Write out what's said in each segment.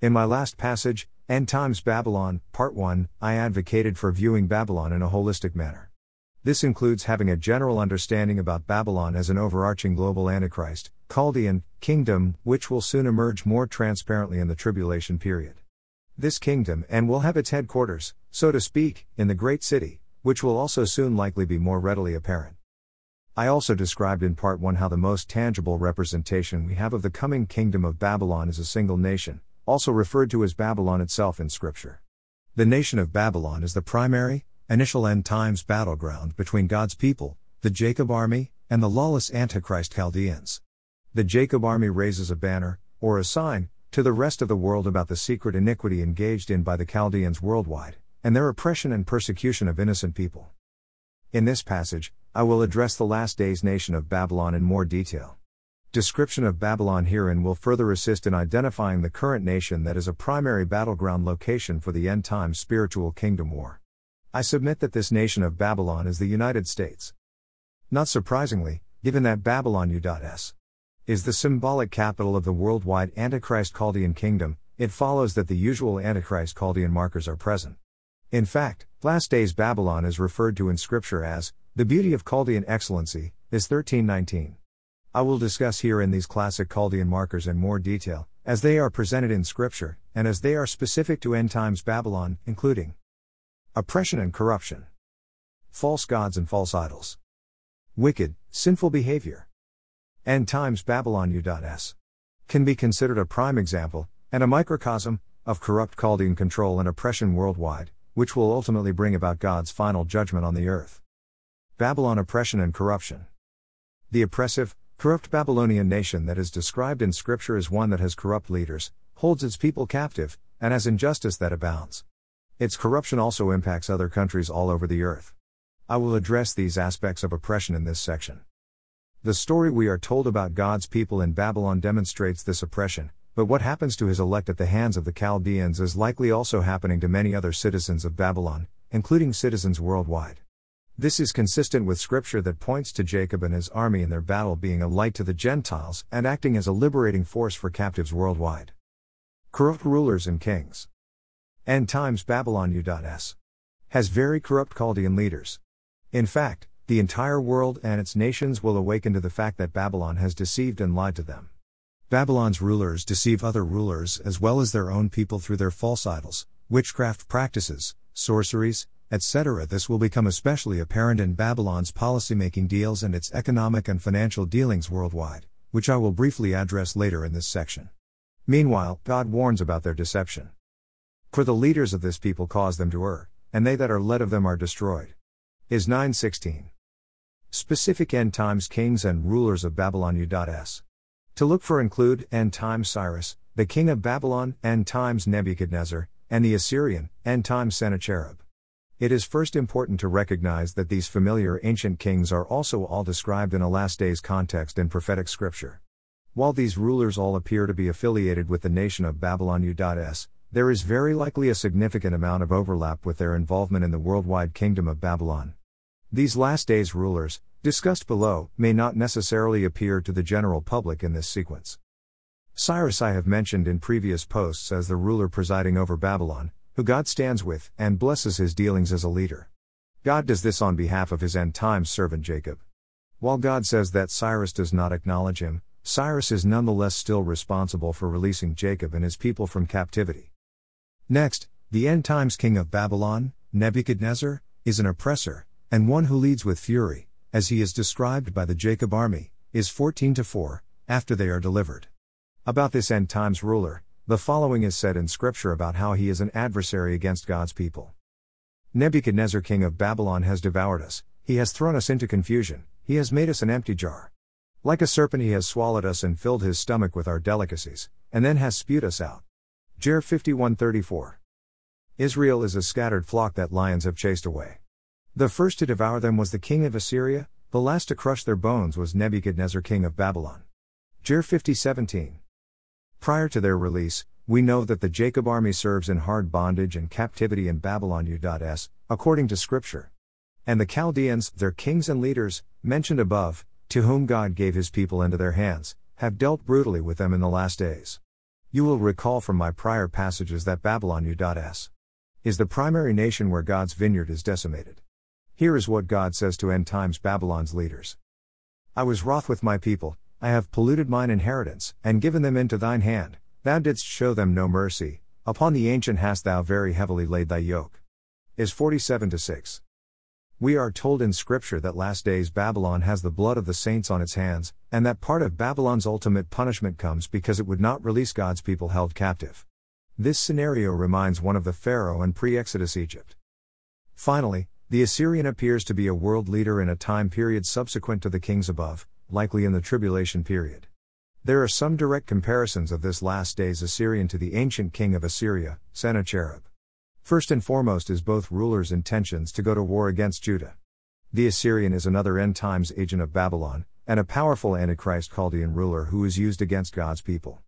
In my last passage, End Times Babylon, Part 1, I advocated for viewing Babylon in a holistic manner. This includes having a general understanding about Babylon as an overarching global Antichrist, Chaldean, kingdom, which will soon emerge more transparently in the tribulation period. This kingdom and will have its headquarters, so to speak, in the great city, which will also soon likely be more readily apparent. I also described in part 1 how the most tangible representation we have of the coming kingdom of Babylon is a single nation, also referred to as Babylon itself in Scripture. The nation of Babylon is the primary, initial end times battleground between God's people, the Jacob army, and the lawless Antichrist Chaldeans. The Jacob army raises a banner, or a sign, to the rest of the world about the secret iniquity engaged in by the Chaldeans worldwide, and their oppression and persecution of innocent people. In this passage, I will address the last days nation of Babylon in more detail. Description of Babylon herein will further assist in identifying the current nation that is a primary battleground location for the end time spiritual kingdom war. I submit that this nation of Babylon is the United States. Not surprisingly, given that Babylon U.S. is the symbolic capital of the worldwide Antichrist Chaldean kingdom, it follows that the usual Antichrist Chaldean markers are present. In fact, last days Babylon is referred to in Scripture as the beauty of Chaldean excellency, is 1319. I will discuss here in these classic Chaldean markers in more detail, as they are presented in Scripture, and as they are specific to end times Babylon, including oppression and corruption, false gods and false idols, wicked, sinful behavior. End times Babylon U.S. can be considered a prime example, and a microcosm, of corrupt Chaldean control and oppression worldwide which will ultimately bring about God's final judgment on the earth. Babylon oppression and corruption. The oppressive, corrupt Babylonian nation that is described in Scripture as one that has corrupt leaders, holds its people captive, and has injustice that abounds. Its corruption also impacts other countries all over the earth. I will address these aspects of oppression in this section. The story we are told about God's people in Babylon demonstrates this oppression, but what happens to his elect at the hands of the Chaldeans is likely also happening to many other citizens of Babylon, including citizens worldwide. This is consistent with scripture that points to Jacob and his army in their battle being a light to the Gentiles and acting as a liberating force for captives worldwide. Corrupt rulers and kings. End times Babylon U.S. has very corrupt Chaldean leaders. In fact, the entire world and its nations will awaken to the fact that Babylon has deceived and lied to them. Babylon's rulers deceive other rulers as well as their own people through their false idols, witchcraft practices, sorceries, etc. This will become especially apparent in Babylon's policymaking deals and its economic and financial dealings worldwide, which I will briefly address later in this section. Meanwhile, God warns about their deception. For the leaders of this people cause them to err, and they that are led of them are destroyed. Is 916. Specific end times kings and rulers of Babylon U.S. To look for include end times Cyrus, the king of Babylon, end times Nebuchadnezzar, and the Assyrian, end times Sennacherib. It is first important to recognize that these familiar ancient kings are also all described in a last days context in prophetic scripture. While these rulers all appear to be affiliated with the nation of Babylon U.S., there is very likely a significant amount of overlap with their involvement in the worldwide kingdom of Babylon. These last days rulers, discussed below, may not necessarily appear to the general public in this sequence. Cyrus I have mentioned in previous posts as the ruler presiding over Babylon, who God stands with and blesses his dealings as a leader. God does this on behalf of his end times servant Jacob. While God says that Cyrus does not acknowledge him, Cyrus is nonetheless still responsible for releasing Jacob and his people from captivity. Next, the end times king of Babylon, Nebuchadnezzar, is an oppressor, and one who leads with fury, as he is described by the Jacob army, is 14 to 4, after they are delivered. About this end times ruler, the following is said in Scripture about how he is an adversary against God's people. Nebuchadnezzar, king of Babylon, has devoured us, he has thrown us into confusion, he has made us an empty jar. Like a serpent, he has swallowed us and filled his stomach with our delicacies, and then has spewed us out. Jer 51:34. Israel is a scattered flock that lions have chased away. The first to devour them was the king of Assyria, the last to crush their bones was Nebuchadnezzar king of Babylon. Jer 50:17. Prior to their release, we know that the Jacob army serves in hard bondage and captivity in Babylon U.S., according to scripture. And the Chaldeans, their kings and leaders, mentioned above, to whom God gave his people into their hands, have dealt brutally with them in the last days. You will recall from my prior passages that Babylon U.S. is the primary nation where God's vineyard is decimated. Here is what God says to end times Babylon's leaders I was wroth with my people, I have polluted mine inheritance, and given them into thine hand. Thou didst show them no mercy, upon the ancient hast thou very heavily laid thy yoke. Is 47 6. We are told in Scripture that last days Babylon has the blood of the saints on its hands, and that part of Babylon's ultimate punishment comes because it would not release God's people held captive. This scenario reminds one of the Pharaoh and pre Exodus Egypt. Finally, the Assyrian appears to be a world leader in a time period subsequent to the kings above, likely in the tribulation period. There are some direct comparisons of this last days Assyrian to the ancient king of Assyria, Sennacherib. First and foremost is both rulers' intentions to go to war against Judah. The Assyrian is another end times agent of Babylon, and a powerful Antichrist Chaldean ruler who is used against God's people.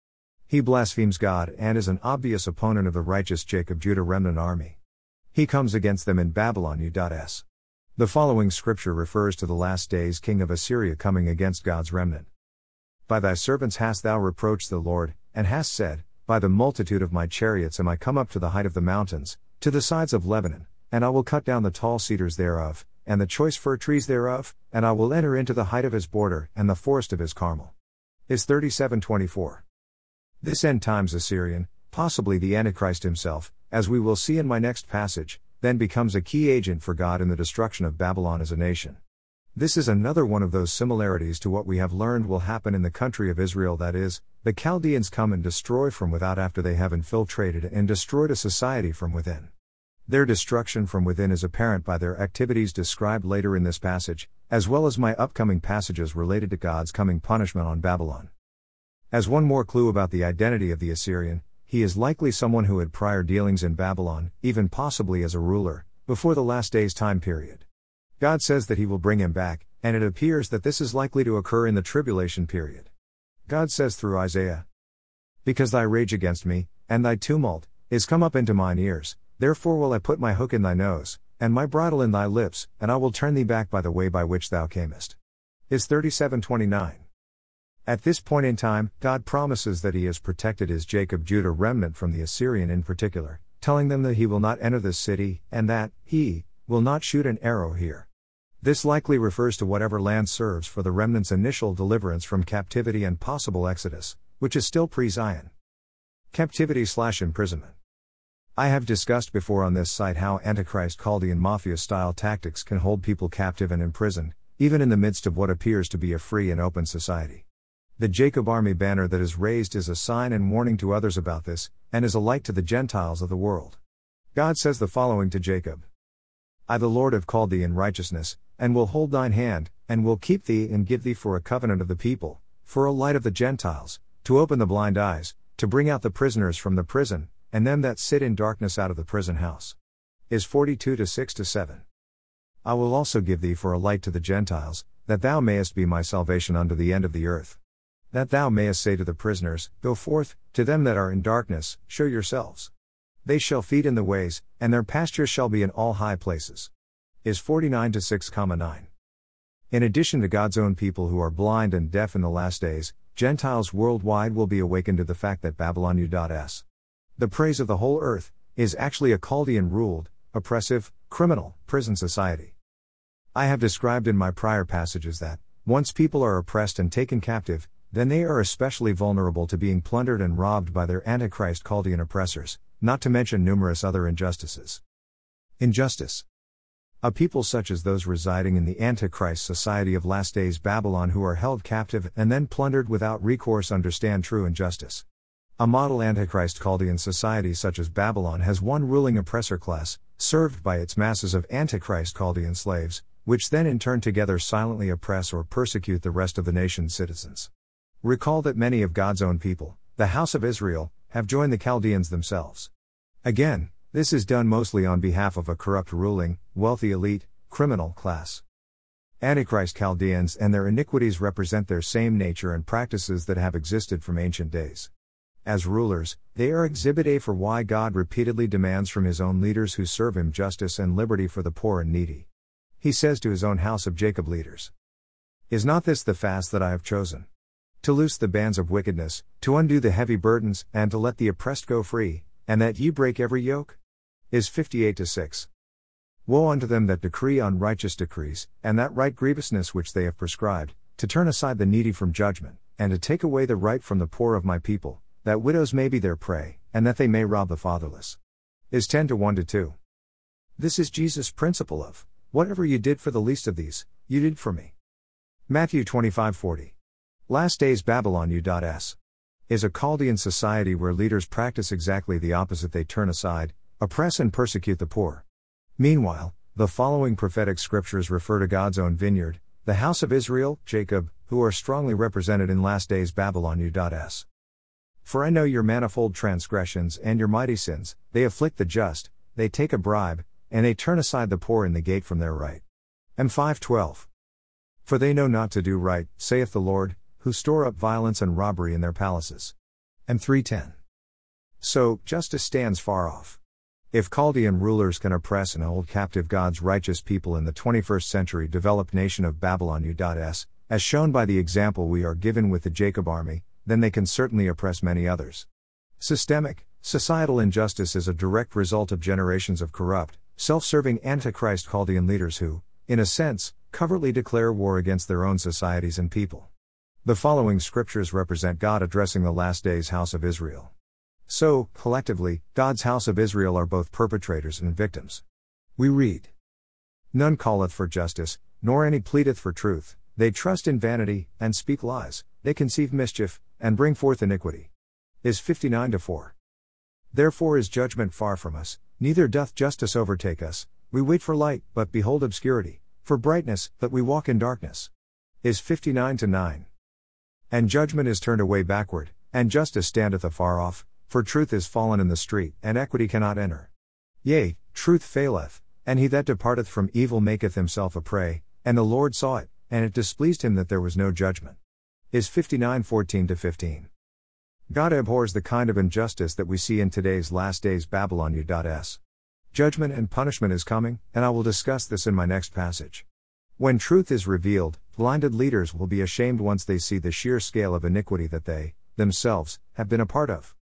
He blasphemes God and is an obvious opponent of the righteous Jacob Judah remnant army. He comes against them in Babylon U.S. The following scripture refers to the last days king of Assyria coming against God's remnant. By thy servants hast thou reproached the Lord, and hast said, By the multitude of my chariots am I come up to the height of the mountains, to the sides of Lebanon, and I will cut down the tall cedars thereof, and the choice fir trees thereof, and I will enter into the height of his border, and the forest of his Carmel. Is 3724. This end times Assyrian, possibly the Antichrist himself, as we will see in my next passage, then becomes a key agent for God in the destruction of Babylon as a nation. This is another one of those similarities to what we have learned will happen in the country of Israel that is, the Chaldeans come and destroy from without after they have infiltrated and destroyed a society from within. Their destruction from within is apparent by their activities described later in this passage, as well as my upcoming passages related to God's coming punishment on Babylon. As one more clue about the identity of the Assyrian, he is likely someone who had prior dealings in Babylon, even possibly as a ruler, before the last days time period. God says that he will bring him back, and it appears that this is likely to occur in the tribulation period. God says through Isaiah Because thy rage against me, and thy tumult, is come up into mine ears, therefore will I put my hook in thy nose, and my bridle in thy lips, and I will turn thee back by the way by which thou camest. Is 3729. At this point in time, God promises that He has protected His Jacob Judah remnant from the Assyrian in particular, telling them that He will not enter this city, and that, He, will not shoot an arrow here. This likely refers to whatever land serves for the remnant's initial deliverance from captivity and possible exodus, which is still pre Zion. Captivity slash imprisonment. I have discussed before on this site how Antichrist Chaldean mafia style tactics can hold people captive and imprisoned, even in the midst of what appears to be a free and open society. The Jacob army banner that is raised is a sign and warning to others about this, and is a light to the Gentiles of the world. God says the following to Jacob I, the Lord, have called thee in righteousness, and will hold thine hand, and will keep thee and give thee for a covenant of the people, for a light of the Gentiles, to open the blind eyes, to bring out the prisoners from the prison, and them that sit in darkness out of the prison house. Is 42 to 6 to 7. I will also give thee for a light to the Gentiles, that thou mayest be my salvation unto the end of the earth. That thou mayest say to the prisoners, Go forth, to them that are in darkness, show yourselves. They shall feed in the ways, and their pasture shall be in all high places is 49 to 6,9. In addition to God's own people who are blind and deaf in the last days, Gentiles worldwide will be awakened to the fact that Babylon U.S. The praise of the whole earth is actually a Chaldean ruled, oppressive, criminal, prison society. I have described in my prior passages that, once people are oppressed and taken captive, then they are especially vulnerable to being plundered and robbed by their Antichrist Chaldean oppressors, not to mention numerous other injustices. Injustice. A people such as those residing in the Antichrist society of last days Babylon who are held captive and then plundered without recourse understand true injustice. A model Antichrist Chaldean society such as Babylon has one ruling oppressor class, served by its masses of Antichrist Chaldean slaves, which then in turn together silently oppress or persecute the rest of the nation's citizens. Recall that many of God's own people, the house of Israel, have joined the Chaldeans themselves. Again, this is done mostly on behalf of a corrupt ruling, wealthy elite, criminal class. Antichrist Chaldeans and their iniquities represent their same nature and practices that have existed from ancient days. As rulers, they are exhibit A for why God repeatedly demands from his own leaders who serve him justice and liberty for the poor and needy. He says to his own house of Jacob leaders, Is not this the fast that I have chosen? To loose the bands of wickedness, to undo the heavy burdens, and to let the oppressed go free, and that ye break every yoke? Is 58 6. Woe unto them that decree unrighteous decrees, and that write grievousness which they have prescribed, to turn aside the needy from judgment, and to take away the right from the poor of my people, that widows may be their prey, and that they may rob the fatherless. Is 10 to 1 to 2. This is Jesus' principle of, whatever you did for the least of these, you did for me. Matthew 25 40. Last Days Babylon U.S. is a Chaldean society where leaders practice exactly the opposite they turn aside, oppress, and persecute the poor. Meanwhile, the following prophetic scriptures refer to God's own vineyard, the house of Israel, Jacob, who are strongly represented in last days Babylon U.S. For I know your manifold transgressions and your mighty sins, they afflict the just, they take a bribe, and they turn aside the poor in the gate from their right. M 512. For they know not to do right, saith the Lord, who store up violence and robbery in their palaces. M 310. So, justice stands far off. If Chaldean rulers can oppress and hold captive God's righteous people in the 21st century developed nation of Babylon U.S., as shown by the example we are given with the Jacob army, then they can certainly oppress many others. Systemic, societal injustice is a direct result of generations of corrupt, self serving antichrist Chaldean leaders who, in a sense, covertly declare war against their own societies and people. The following scriptures represent God addressing the last days house of Israel. So, collectively, God's house of Israel are both perpetrators and victims. We read None calleth for justice, nor any pleadeth for truth, they trust in vanity, and speak lies, they conceive mischief, and bring forth iniquity. Is 59 to 4. Therefore is judgment far from us, neither doth justice overtake us, we wait for light, but behold obscurity, for brightness, that we walk in darkness. Is 59 to 9. And judgment is turned away backward, and justice standeth afar off, for truth is fallen in the street, and equity cannot enter. Yea, truth faileth, and he that departeth from evil maketh himself a prey, and the Lord saw it, and it displeased him that there was no judgment. Is 59 14 15. God abhors the kind of injustice that we see in today's last days Babylon U.S. Judgment and punishment is coming, and I will discuss this in my next passage. When truth is revealed, blinded leaders will be ashamed once they see the sheer scale of iniquity that they, themselves, have been a part of.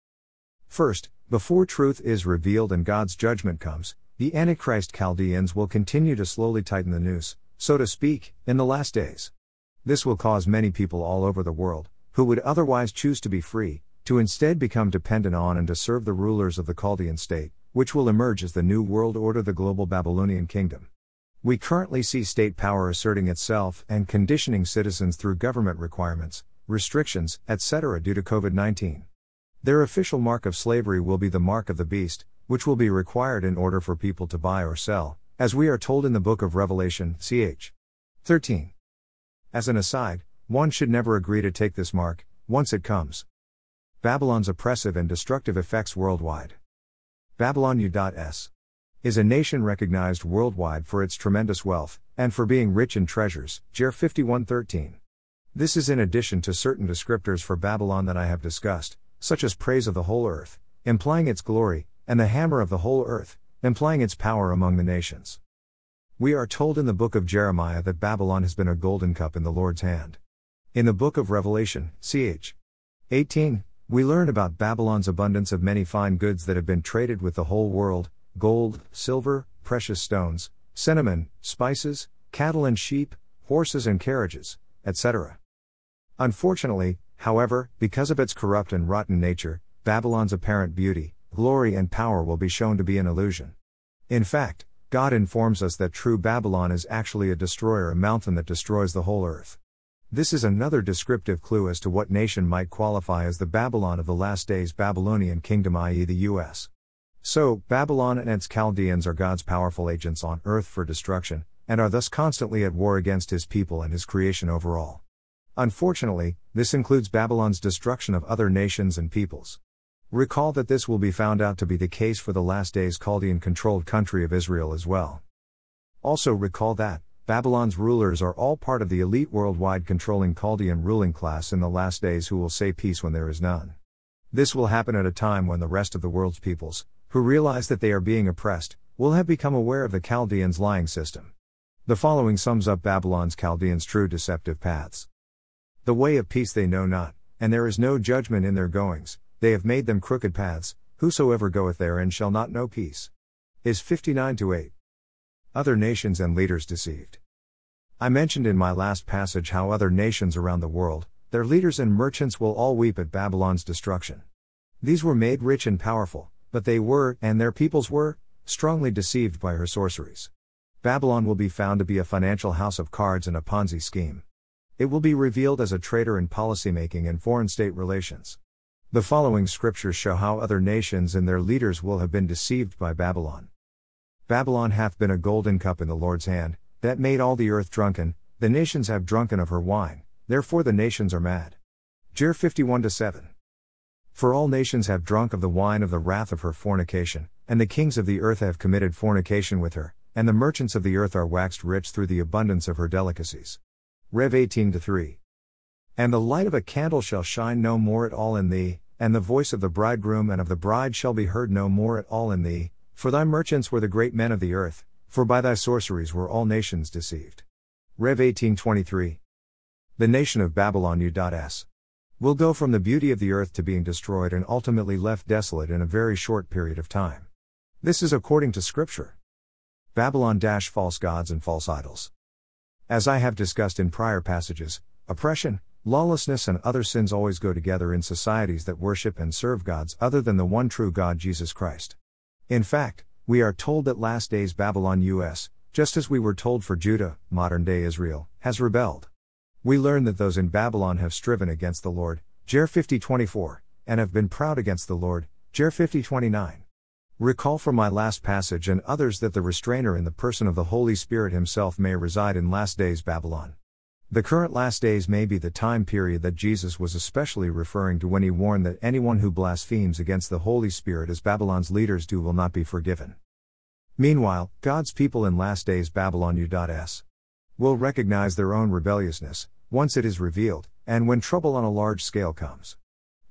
First, before truth is revealed and God's judgment comes, the Antichrist Chaldeans will continue to slowly tighten the noose, so to speak, in the last days. This will cause many people all over the world, who would otherwise choose to be free, to instead become dependent on and to serve the rulers of the Chaldean state, which will emerge as the new world order, the global Babylonian kingdom. We currently see state power asserting itself and conditioning citizens through government requirements, restrictions, etc. due to COVID 19. Their official mark of slavery will be the mark of the beast, which will be required in order for people to buy or sell, as we are told in the book of Revelation, ch. 13. As an aside, one should never agree to take this mark, once it comes. Babylon's oppressive and destructive effects worldwide. Babylon U.S. is a nation recognized worldwide for its tremendous wealth, and for being rich in treasures, Jer 51:13. This is in addition to certain descriptors for Babylon that I have discussed, such as praise of the whole earth, implying its glory, and the hammer of the whole earth, implying its power among the nations. We are told in the book of Jeremiah that Babylon has been a golden cup in the Lord's hand. In the book of Revelation, ch. 18, we learn about Babylon's abundance of many fine goods that have been traded with the whole world gold, silver, precious stones, cinnamon, spices, cattle and sheep, horses and carriages, etc. Unfortunately, However, because of its corrupt and rotten nature, Babylon's apparent beauty, glory, and power will be shown to be an illusion. In fact, God informs us that true Babylon is actually a destroyer, a mountain that destroys the whole earth. This is another descriptive clue as to what nation might qualify as the Babylon of the last days Babylonian kingdom, i.e., the US. So, Babylon and its Chaldeans are God's powerful agents on earth for destruction, and are thus constantly at war against his people and his creation overall. Unfortunately, this includes Babylon's destruction of other nations and peoples. Recall that this will be found out to be the case for the last days Chaldean controlled country of Israel as well. Also, recall that, Babylon's rulers are all part of the elite worldwide controlling Chaldean ruling class in the last days who will say peace when there is none. This will happen at a time when the rest of the world's peoples, who realize that they are being oppressed, will have become aware of the Chaldeans' lying system. The following sums up Babylon's Chaldeans' true deceptive paths. The way of peace they know not, and there is no judgment in their goings, they have made them crooked paths, whosoever goeth therein shall not know peace. Is 59 8. Other nations and leaders deceived. I mentioned in my last passage how other nations around the world, their leaders and merchants will all weep at Babylon's destruction. These were made rich and powerful, but they were, and their peoples were, strongly deceived by her sorceries. Babylon will be found to be a financial house of cards and a Ponzi scheme. It will be revealed as a traitor in policymaking and foreign state relations. The following scriptures show how other nations and their leaders will have been deceived by Babylon. Babylon hath been a golden cup in the Lord's hand, that made all the earth drunken, the nations have drunken of her wine, therefore the nations are mad. Jer 51 7. For all nations have drunk of the wine of the wrath of her fornication, and the kings of the earth have committed fornication with her, and the merchants of the earth are waxed rich through the abundance of her delicacies. Rev 18 3. And the light of a candle shall shine no more at all in thee, and the voice of the bridegroom and of the bride shall be heard no more at all in thee, for thy merchants were the great men of the earth, for by thy sorceries were all nations deceived. Rev 18:23. The nation of Babylon U.S. will go from the beauty of the earth to being destroyed and ultimately left desolate in a very short period of time. This is according to scripture. Babylon false gods and false idols. As I have discussed in prior passages, oppression, lawlessness, and other sins always go together in societies that worship and serve gods other than the one true God Jesus Christ. In fact, we are told that last days Babylon US, just as we were told for Judah, modern day Israel, has rebelled. We learn that those in Babylon have striven against the Lord, Jer 50:24, and have been proud against the Lord, Jer 50:29. Recall from my last passage and others that the restrainer in the person of the Holy Spirit himself may reside in last days Babylon. The current last days may be the time period that Jesus was especially referring to when he warned that anyone who blasphemes against the Holy Spirit as Babylon's leaders do will not be forgiven. Meanwhile, God's people in last days Babylon U.S. will recognize their own rebelliousness, once it is revealed, and when trouble on a large scale comes.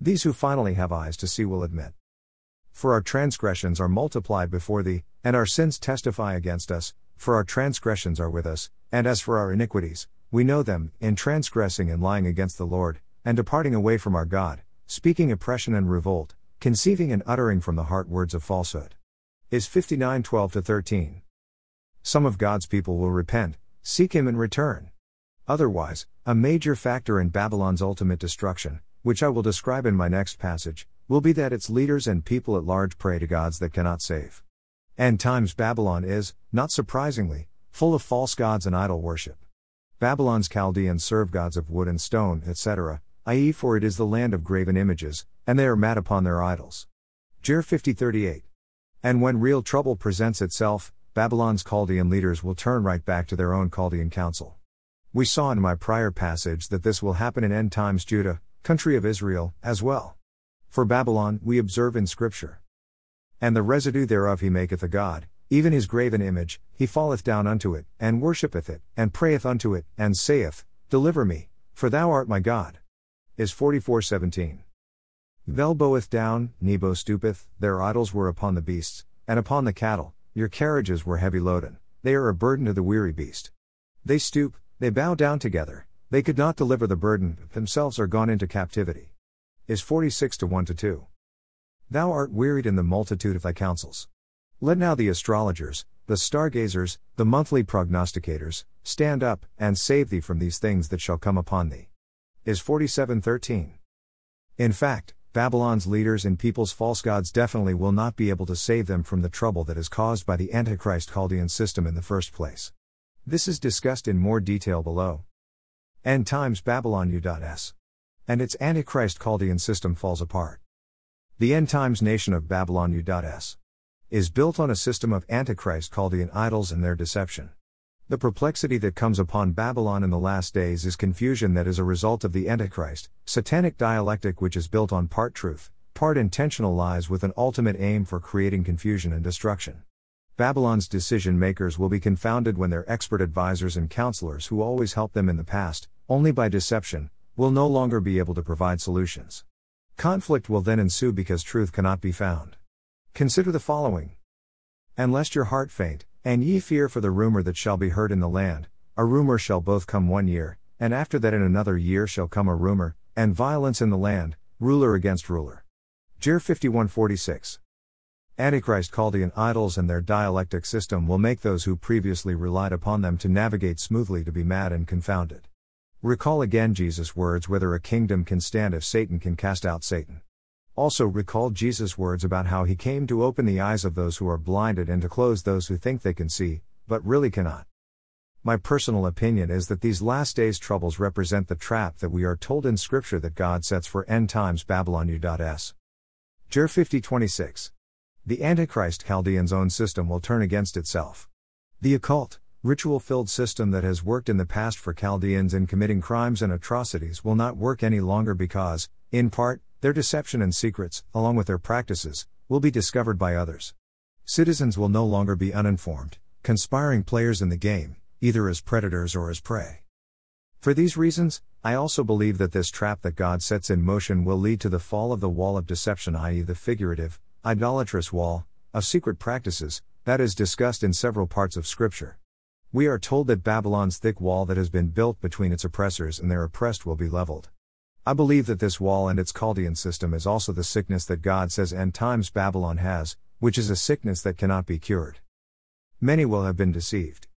These who finally have eyes to see will admit. For our transgressions are multiplied before thee, and our sins testify against us, for our transgressions are with us, and as for our iniquities, we know them, in transgressing and lying against the Lord, and departing away from our God, speaking oppression and revolt, conceiving and uttering from the heart words of falsehood. Is 59 12 13. Some of God's people will repent, seek Him and return. Otherwise, a major factor in Babylon's ultimate destruction, which I will describe in my next passage, will be that its leaders and people at large pray to gods that cannot save. End times Babylon is, not surprisingly, full of false gods and idol worship. Babylon's Chaldeans serve gods of wood and stone, etc., i.e., for it is the land of graven images, and they are mad upon their idols. Jer 50:38. And when real trouble presents itself, Babylon's Chaldean leaders will turn right back to their own Chaldean council. We saw in my prior passage that this will happen in end times Judah, country of Israel, as well. For Babylon, we observe in Scripture. And the residue thereof he maketh a god, even his graven image, he falleth down unto it, and worshippeth it, and prayeth unto it, and saith, Deliver me, for thou art my God. Is 44:17. Bel boweth down, Nebo stoopeth, their idols were upon the beasts, and upon the cattle, your carriages were heavy loaden, they are a burden to the weary beast. They stoop, they bow down together, they could not deliver the burden, themselves are gone into captivity is 46 to 1 to 2. Thou art wearied in the multitude of thy counsels. Let now the astrologers, the stargazers, the monthly prognosticators, stand up, and save thee from these things that shall come upon thee. Is 47:13. In fact, Babylon's leaders and people's false gods definitely will not be able to save them from the trouble that is caused by the Antichrist Chaldean system in the first place. This is discussed in more detail below. End times Babylon U.S and its Antichrist Chaldean system falls apart. The end times nation of Babylon U.S. is built on a system of Antichrist Chaldean idols and their deception. The perplexity that comes upon Babylon in the last days is confusion that is a result of the Antichrist, satanic dialectic which is built on part truth, part intentional lies with an ultimate aim for creating confusion and destruction. Babylon's decision makers will be confounded when their expert advisors and counselors who always helped them in the past, only by deception, will no longer be able to provide solutions. Conflict will then ensue because truth cannot be found. Consider the following. And lest your heart faint, and ye fear for the rumor that shall be heard in the land, a rumor shall both come one year, and after that in another year shall come a rumor, and violence in the land, ruler against ruler. Jer 5146. Antichrist Chaldean idols and their dialectic system will make those who previously relied upon them to navigate smoothly to be mad and confounded. Recall again Jesus' words whether a kingdom can stand if Satan can cast out Satan. Also recall Jesus' words about how he came to open the eyes of those who are blinded and to close those who think they can see, but really cannot. My personal opinion is that these last days troubles represent the trap that we are told in Scripture that God sets for end times Babylon U.S. Jer 5026 the Antichrist Chaldean's own system will turn against itself. The occult, ritual filled system that has worked in the past for Chaldeans in committing crimes and atrocities will not work any longer because, in part, their deception and secrets, along with their practices, will be discovered by others. Citizens will no longer be uninformed, conspiring players in the game, either as predators or as prey. For these reasons, I also believe that this trap that God sets in motion will lead to the fall of the wall of deception, i.e., the figurative, idolatrous wall, of secret practices, that is discussed in several parts of Scripture. We are told that Babylon's thick wall that has been built between its oppressors and their oppressed will be leveled. I believe that this wall and its Chaldean system is also the sickness that God says end times Babylon has, which is a sickness that cannot be cured. Many will have been deceived.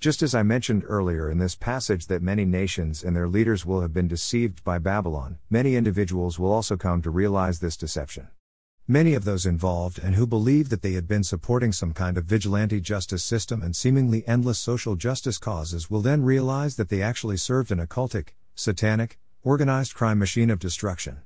Just as I mentioned earlier in this passage that many nations and their leaders will have been deceived by Babylon, many individuals will also come to realize this deception. Many of those involved and who believed that they had been supporting some kind of vigilante justice system and seemingly endless social justice causes will then realize that they actually served an occultic, satanic, organized crime machine of destruction.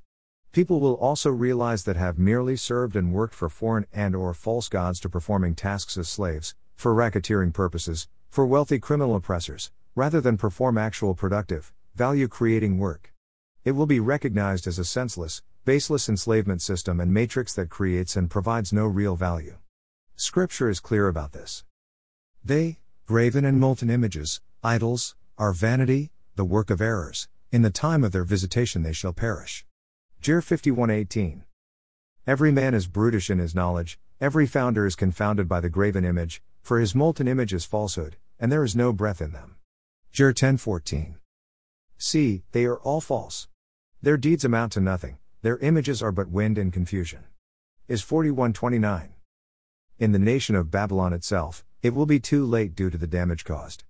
People will also realize that have merely served and worked for foreign and or false gods to performing tasks as slaves, for racketeering purposes, for wealthy criminal oppressors, rather than perform actual productive, value creating work. It will be recognized as a senseless, baseless enslavement system and matrix that creates and provides no real value. Scripture is clear about this. They, graven and molten images, idols, are vanity, the work of errors, in the time of their visitation they shall perish. Jer 51:18. Every man is brutish in his knowledge, every founder is confounded by the graven image, for his molten image is falsehood, and there is no breath in them. Jer 10:14. See, they are all false. Their deeds amount to nothing, their images are but wind and confusion. Is 4129. In the nation of Babylon itself, it will be too late due to the damage caused.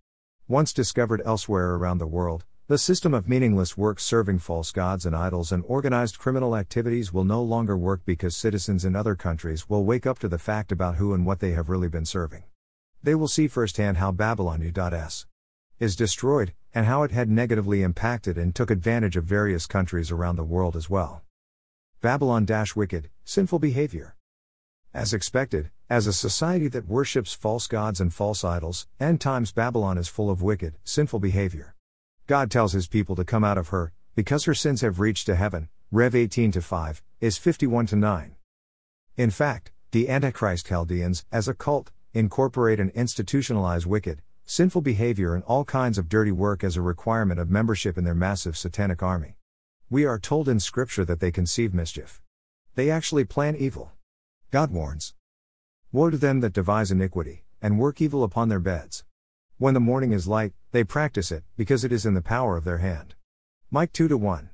Once discovered elsewhere around the world, the system of meaningless works serving false gods and idols and organized criminal activities will no longer work because citizens in other countries will wake up to the fact about who and what they have really been serving. They will see firsthand how Babylon U.S. is destroyed, and how it had negatively impacted and took advantage of various countries around the world as well. Babylon wicked, sinful behavior. As expected, as a society that worships false gods and false idols, end times Babylon is full of wicked, sinful behavior. God tells his people to come out of her, because her sins have reached to heaven. Rev 18 5, is 51 9. In fact, the Antichrist Chaldeans, as a cult, incorporate and institutionalize wicked, sinful behavior and all kinds of dirty work as a requirement of membership in their massive satanic army. We are told in Scripture that they conceive mischief. They actually plan evil. God warns Woe to them that devise iniquity, and work evil upon their beds. When the morning is light, they practice it, because it is in the power of their hand. Mike 2 1.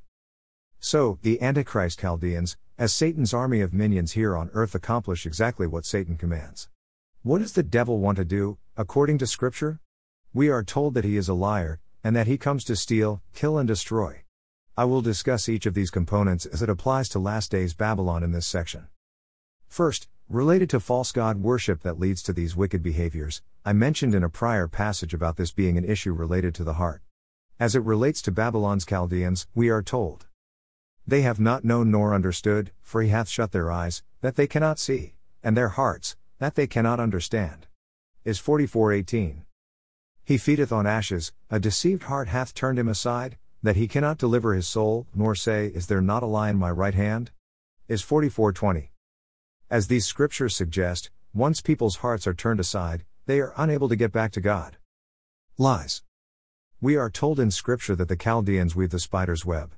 So, the Antichrist Chaldeans, as Satan's army of minions here on earth, accomplish exactly what Satan commands. What does the devil want to do, according to Scripture? We are told that he is a liar, and that he comes to steal, kill, and destroy. I will discuss each of these components as it applies to last days Babylon in this section. First, related to false god worship that leads to these wicked behaviors, I mentioned in a prior passage about this being an issue related to the heart. As it relates to Babylon's Chaldeans, we are told, They have not known nor understood, for he hath shut their eyes, that they cannot see, and their hearts, that they cannot understand. Is 44:18. He feedeth on ashes, a deceived heart hath turned him aside, that he cannot deliver his soul, nor say, Is there not a lie in my right hand? Is 4420. As these scriptures suggest, once people's hearts are turned aside, they are unable to get back to God. Lies. We are told in scripture that the Chaldeans weave the spider's web.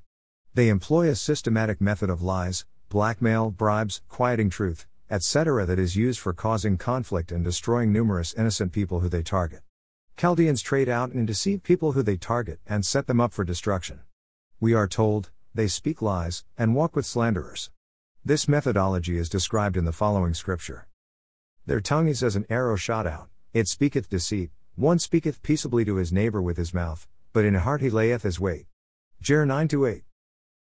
They employ a systematic method of lies, blackmail, bribes, quieting truth, etc., that is used for causing conflict and destroying numerous innocent people who they target. Chaldeans trade out and deceive people who they target and set them up for destruction. We are told, they speak lies and walk with slanderers. This methodology is described in the following scripture. Their tongue is as an arrow shot out, it speaketh deceit, one speaketh peaceably to his neighbor with his mouth, but in heart he layeth his wait. Jer 9 8.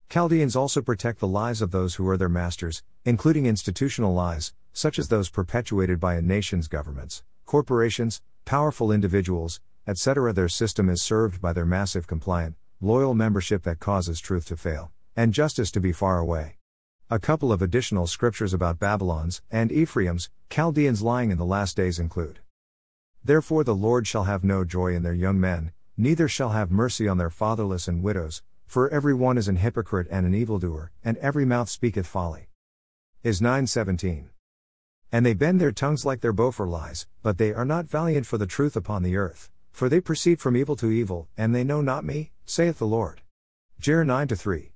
Chaldeans also protect the lies of those who are their masters, including institutional lies, such as those perpetuated by a nation's governments, corporations, powerful individuals, etc. Their system is served by their massive compliant, loyal membership that causes truth to fail, and justice to be far away. A couple of additional scriptures about Babylon's and Ephraim's, Chaldeans lying in the last days include Therefore the Lord shall have no joy in their young men, neither shall have mercy on their fatherless and widows, for every one is an hypocrite and an evildoer, and every mouth speaketh folly. Is 917. And they bend their tongues like their bow for lies, but they are not valiant for the truth upon the earth, for they proceed from evil to evil, and they know not me, saith the Lord. Jer 9 3.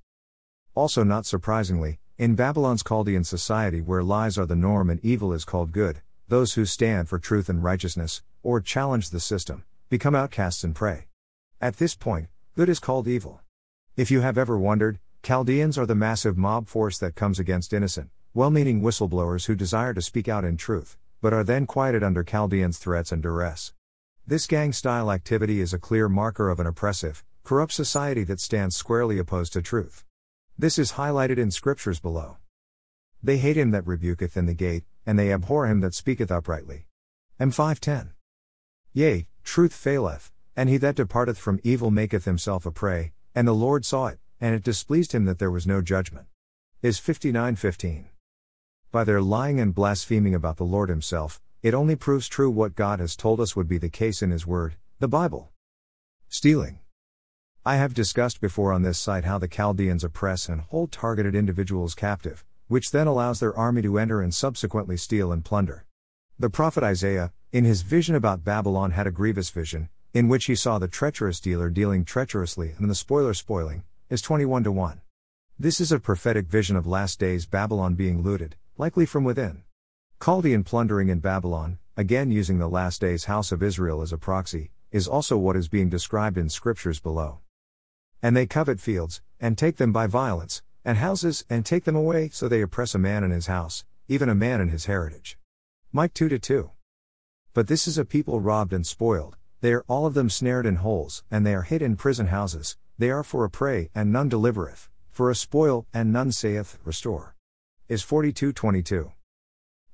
Also, not surprisingly, in Babylon's Chaldean society where lies are the norm and evil is called good, those who stand for truth and righteousness, or challenge the system, become outcasts and prey. At this point, good is called evil. If you have ever wondered, Chaldeans are the massive mob force that comes against innocent, well meaning whistleblowers who desire to speak out in truth, but are then quieted under Chaldeans' threats and duress. This gang style activity is a clear marker of an oppressive, corrupt society that stands squarely opposed to truth. This is highlighted in scriptures below. They hate him that rebuketh in the gate, and they abhor him that speaketh uprightly. M510. Yea, truth faileth, and he that departeth from evil maketh himself a prey, and the Lord saw it, and it displeased him that there was no judgment. Is 59:15. By their lying and blaspheming about the Lord Himself, it only proves true what God has told us would be the case in His Word, the Bible. Stealing. I have discussed before on this site how the Chaldeans oppress and hold targeted individuals captive, which then allows their army to enter and subsequently steal and plunder. The prophet Isaiah, in his vision about Babylon, had a grievous vision, in which he saw the treacherous dealer dealing treacherously and the spoiler spoiling, is 21 to 1. This is a prophetic vision of last days Babylon being looted, likely from within. Chaldean plundering in Babylon, again using the last days house of Israel as a proxy, is also what is being described in scriptures below. And they covet fields, and take them by violence, and houses, and take them away, so they oppress a man in his house, even a man in his heritage. Mike 2 2. But this is a people robbed and spoiled, they are all of them snared in holes, and they are hid in prison houses, they are for a prey, and none delivereth, for a spoil, and none saith, Restore is 42:22.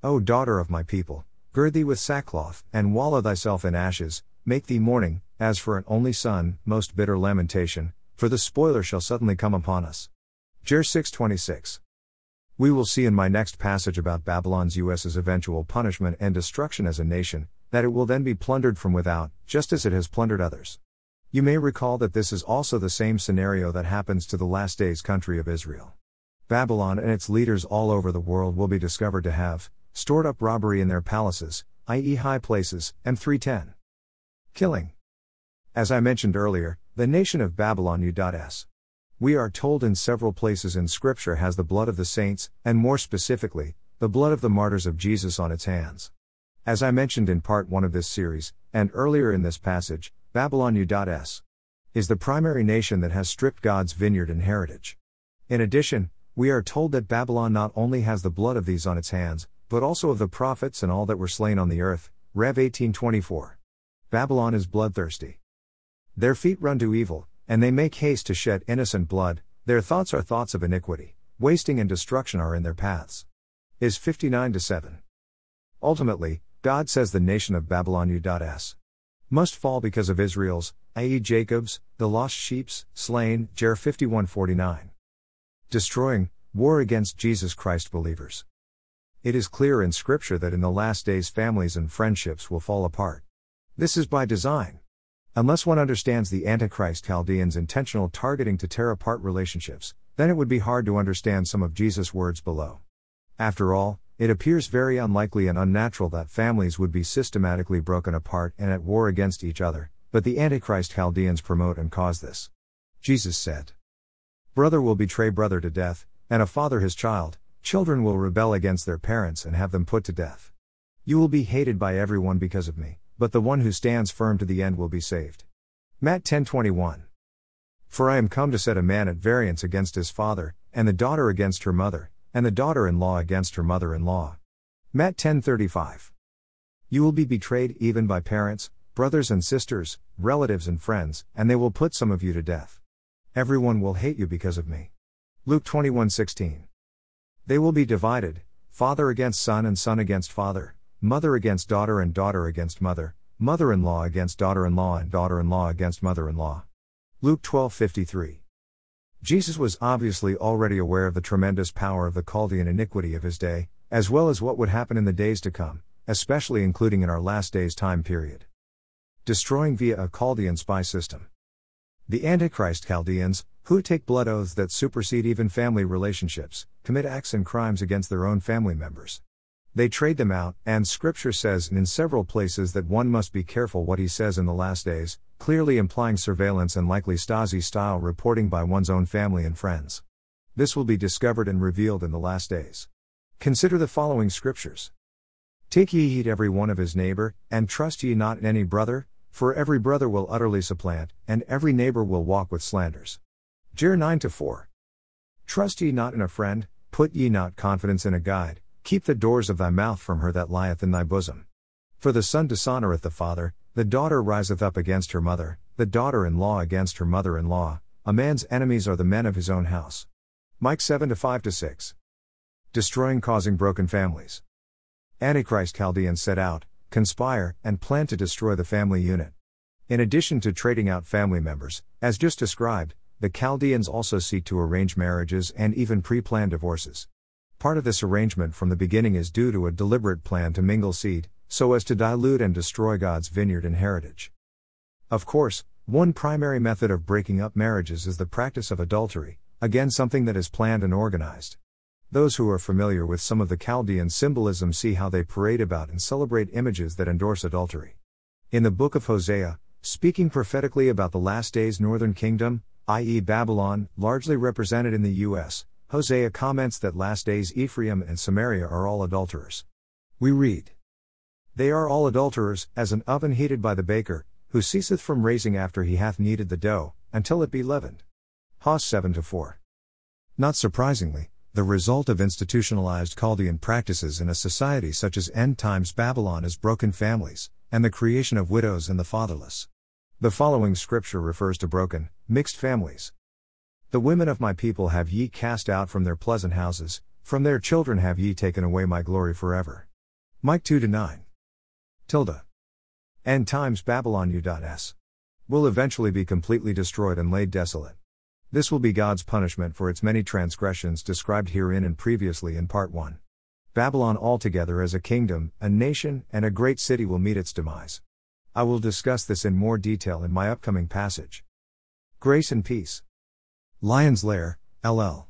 O daughter of my people, gird thee with sackcloth, and wallow thyself in ashes, make thee mourning, as for an only son, most bitter lamentation, for the spoiler shall suddenly come upon us. Jer 6:26. We will see in my next passage about Babylon's US's eventual punishment and destruction as a nation, that it will then be plundered from without, just as it has plundered others. You may recall that this is also the same scenario that happens to the last days country of Israel. Babylon and its leaders all over the world will be discovered to have stored up robbery in their palaces, i.e., high places, M310. Killing. As I mentioned earlier, the nation of Babylon U.S. We are told in several places in Scripture has the blood of the saints, and more specifically, the blood of the martyrs of Jesus on its hands. As I mentioned in part 1 of this series, and earlier in this passage, Babylon U.S. is the primary nation that has stripped God's vineyard and heritage. In addition, we are told that Babylon not only has the blood of these on its hands, but also of the prophets and all that were slain on the earth. Rev 18:24. Babylon is bloodthirsty. Their feet run to evil, and they make haste to shed innocent blood. Their thoughts are thoughts of iniquity. Wasting and destruction are in their paths. Is 59 to 7. Ultimately, God says the nation of Babylon U.S. must fall because of Israel's, i.e. Jacob's, the lost sheep's, slain, Jer 51:49 destroying, war against Jesus Christ believers. It is clear in Scripture that in the last days families and friendships will fall apart. This is by design. Unless one understands the Antichrist Chaldeans' intentional targeting to tear apart relationships, then it would be hard to understand some of Jesus' words below. After all, it appears very unlikely and unnatural that families would be systematically broken apart and at war against each other, but the Antichrist Chaldeans promote and cause this. Jesus said, Brother will betray brother to death, and a father his child, children will rebel against their parents and have them put to death. You will be hated by everyone because of me, but the one who stands firm to the end will be saved. Matt 10:21. For I am come to set a man at variance against his father, and the daughter against her mother, and the daughter-in-law against her mother-in-law. Matt 10:35. You will be betrayed even by parents, brothers and sisters, relatives and friends, and they will put some of you to death. Everyone will hate you because of me. Luke 21:16. They will be divided, father against son and son against father, mother against daughter and daughter against mother, mother-in-law against daughter-in-law and daughter-in-law against mother-in-law. Luke 12:53. Jesus was obviously already aware of the tremendous power of the Chaldean iniquity of his day, as well as what would happen in the days to come, especially including in our last days time period. Destroying via a Chaldean spy system. The Antichrist Chaldeans, who take blood oaths that supersede even family relationships, commit acts and crimes against their own family members. They trade them out, and Scripture says in several places that one must be careful what he says in the last days, clearly implying surveillance and likely Stasi style reporting by one's own family and friends. This will be discovered and revealed in the last days. Consider the following scriptures Take ye heed every one of his neighbor, and trust ye not in any brother, for every brother will utterly supplant, and every neighbor will walk with slanders. Jer 9 4. Trust ye not in a friend, put ye not confidence in a guide, keep the doors of thy mouth from her that lieth in thy bosom. For the son dishonoureth the father, the daughter riseth up against her mother, the daughter in law against her mother in law, a man's enemies are the men of his own house. Mike 7 5 6. Destroying causing broken families. Antichrist Chaldeans set out, conspire, and plan to destroy the family unit. In addition to trading out family members, as just described, the Chaldeans also seek to arrange marriages and even pre plan divorces. Part of this arrangement from the beginning is due to a deliberate plan to mingle seed, so as to dilute and destroy God's vineyard and heritage. Of course, one primary method of breaking up marriages is the practice of adultery, again, something that is planned and organized. Those who are familiar with some of the Chaldean symbolism see how they parade about and celebrate images that endorse adultery. In the book of Hosea, speaking prophetically about the last days northern kingdom, i.e., Babylon, largely represented in the U.S., Hosea comments that last days Ephraim and Samaria are all adulterers. We read, They are all adulterers, as an oven heated by the baker, who ceaseth from raising after he hath kneaded the dough, until it be leavened. Hos 7 4. Not surprisingly, the result of institutionalized Chaldean practices in a society such as end times Babylon is broken families, and the creation of widows and the fatherless. The following scripture refers to broken, mixed families. The women of my people have ye cast out from their pleasant houses, from their children have ye taken away my glory forever. Mike 2 to 9. Tilda. End times Babylon U.S. will eventually be completely destroyed and laid desolate. This will be God's punishment for its many transgressions described herein and previously in Part 1. Babylon altogether as a kingdom, a nation, and a great city will meet its demise. I will discuss this in more detail in my upcoming passage. Grace and Peace. Lion's Lair, LL.